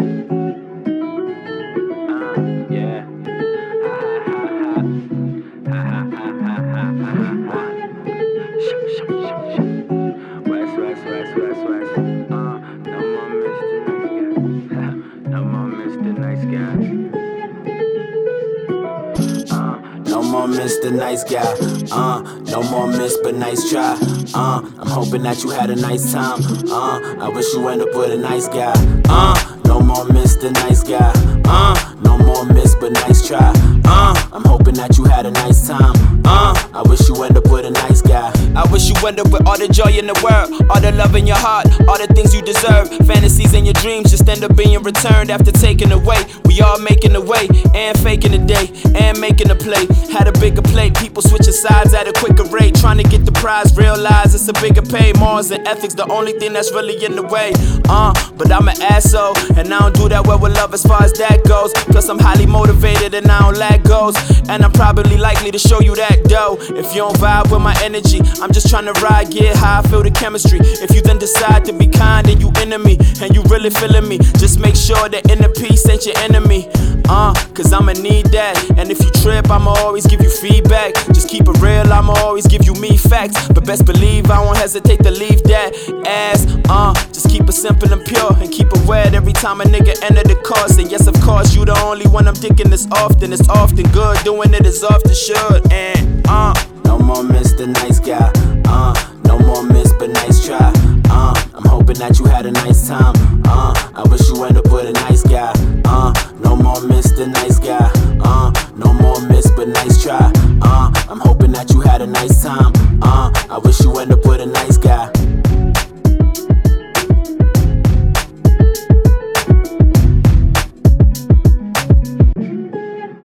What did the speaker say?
Nice Guy. more Mr. Nice Guy. Uh, no more Miss, but nice try. Uh, I'm hoping that you had a nice time. Uh, I wish you end up with a nice guy. Uh, no more Mr. Nice Guy. Uh, no more Miss, but nice try. Uh, I'm hoping that you had a nice time. Uh, I wish you end up with a nice guy. I wish you end up with all the joy in the world, all the love in your heart, all the things you deserve. Fantasies and your dreams just end up being returned after taken away. We all making the way and faking the day and making the play. Had a bigger plate, people switching sides at a quicker rate, trying to get the prize. Realize it's a bigger pay. Morals and ethics, the only thing that's really in the way. Uh, but I'm an asshole, and I don't do that well with love as far as that goes. Plus, I'm highly motivated and I don't lack goals. And I'm probably likely to show you that dough. If you don't vibe with my energy, I'm just trying to ride, get high, feel the chemistry. If you then decide to be kind and you enemy, and you really feeling me, just make sure that inner peace ain't your enemy. Uh, cause I'ma need that. And if you trip, I'ma always give you feedback. Just keep it real, I'ma always give you me facts. But best believe I won't hesitate to leave that ass. Uh, just keep it simple and pure, and keep it wet every time a nigga enter the course. And yes, of course, you the only one I'm thinking this often. It's often good, doing it as often should. And uh, No more Mr. Nice Guy. Uh, no more Miss, but nice try. Uh, I'm hoping that you had a nice time. Uh, nice try. Uh, I'm hoping that you had a nice time. Uh, I wish you end up with a nice guy.